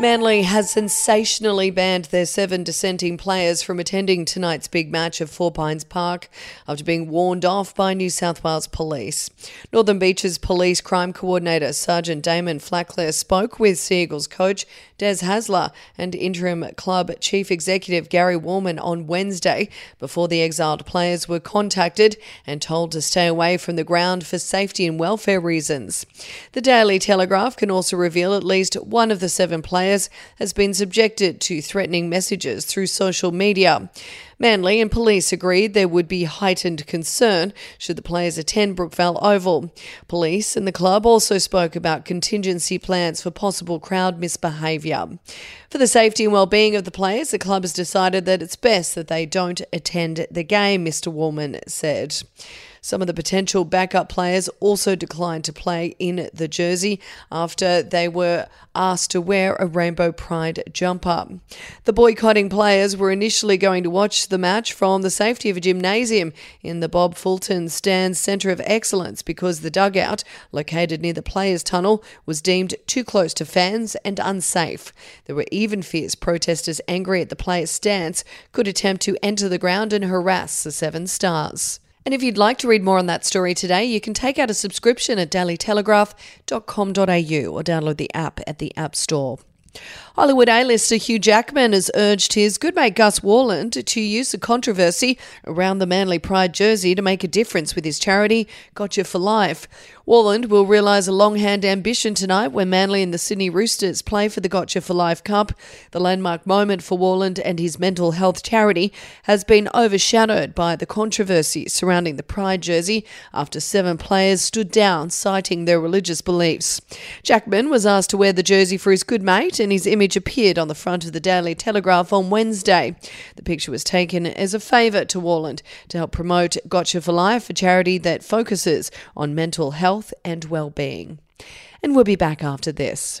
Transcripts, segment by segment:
Manly has sensationally banned their seven dissenting players from attending tonight's big match at Four Pines Park after being warned off by New South Wales Police. Northern Beaches Police Crime Coordinator Sergeant Damon Flackler spoke with Sea Eagles coach Des Hasler and interim club chief executive Gary Warman on Wednesday before the exiled players were contacted and told to stay away from the ground for safety and welfare reasons. The Daily Telegraph can also reveal at least one of the seven players has been subjected to threatening messages through social media. Manly and police agreed there would be heightened concern should the players attend Brookvale Oval. Police and the club also spoke about contingency plans for possible crowd misbehaviour. For the safety and well-being of the players, the club has decided that it's best that they don't attend the game, Mr. Warman said. Some of the potential backup players also declined to play in the jersey after they were asked to wear a Rainbow Pride jumper. The boycotting players were initially going to watch the match from the safety of a gymnasium in the Bob Fulton Stand Centre of Excellence because the dugout, located near the players' tunnel, was deemed too close to fans and unsafe. There were even fears protesters angry at the players' stance could attempt to enter the ground and harass the Seven Stars. And if you'd like to read more on that story today, you can take out a subscription at dailytelegraph.com.au or download the app at the App Store. Hollywood A-lister Hugh Jackman has urged his good mate Gus Worland to use the controversy around the Manly Pride jersey to make a difference with his charity, Gotcha for Life. Worland will realise a longhand ambition tonight when Manly and the Sydney Roosters play for the Gotcha for Life Cup. The landmark moment for Worland and his mental health charity has been overshadowed by the controversy surrounding the Pride jersey after seven players stood down citing their religious beliefs. Jackman was asked to wear the jersey for his good mate and his image appeared on the front of the Daily Telegraph on Wednesday. The picture was taken as a favour to Worland to help promote Gotcha for Life, a charity that focuses on mental health health and well-being. And we'll be back after this.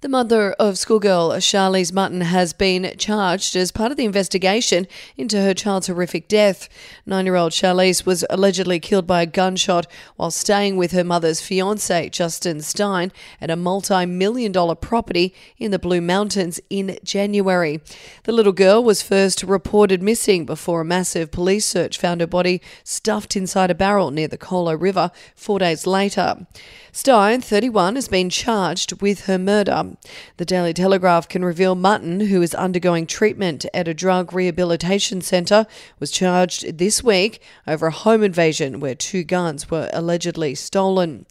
The mother of schoolgirl Charlise Mutten has been charged as part of the investigation into her child's horrific death. Nine year old Charlise was allegedly killed by a gunshot while staying with her mother's fiance, Justin Stein, at a multi million dollar property in the Blue Mountains in January. The little girl was first reported missing before a massive police search found her body stuffed inside a barrel near the Colo River four days later. Stein, 31, has been charged with her murder. Um, the Daily Telegraph can reveal Mutten, who is undergoing treatment at a drug rehabilitation centre, was charged this week over a home invasion where two guns were allegedly stolen.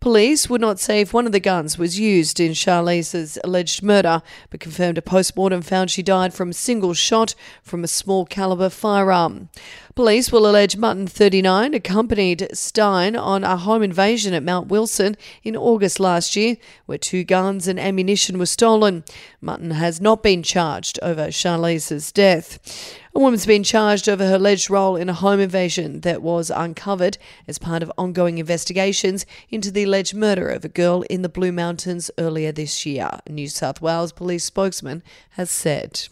Police would not say if one of the guns was used in Charlise's alleged murder, but confirmed a post-mortem found she died from a single shot from a small caliber firearm. Police will allege Mutten 39 accompanied Stein on a home invasion at Mount Wilson in August last year, where two guns and ammunition were stolen. Mutten has not been charged over Charlise's death. A woman's been charged over her alleged role in a home invasion that was uncovered as part of ongoing investigations into the alleged murder of a girl in the Blue Mountains earlier this year, a New South Wales police spokesman has said.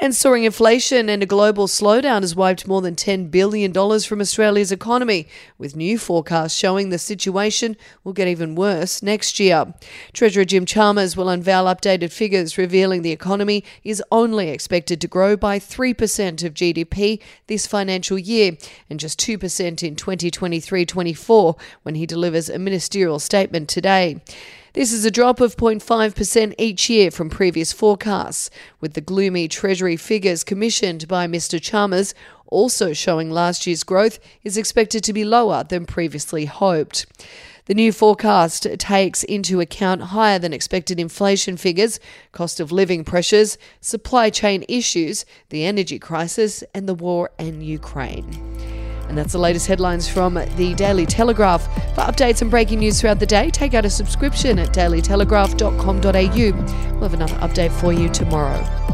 And soaring inflation and a global slowdown has wiped more than $10 billion from Australia's economy, with new forecasts showing the situation will get even worse next year. Treasurer Jim Chalmers will unveil updated figures revealing the economy is only expected to grow by 3% of GDP this financial year and just 2% in 2023 24 when he delivers a ministerial statement today. This is a drop of 0.5% each year from previous forecasts, with the gloomy Treasury figures commissioned by Mr. Chalmers also showing last year's growth is expected to be lower than previously hoped. The new forecast takes into account higher than expected inflation figures, cost of living pressures, supply chain issues, the energy crisis, and the war in Ukraine. And that's the latest headlines from the Daily Telegraph. For updates and breaking news throughout the day, take out a subscription at dailytelegraph.com.au. We'll have another update for you tomorrow.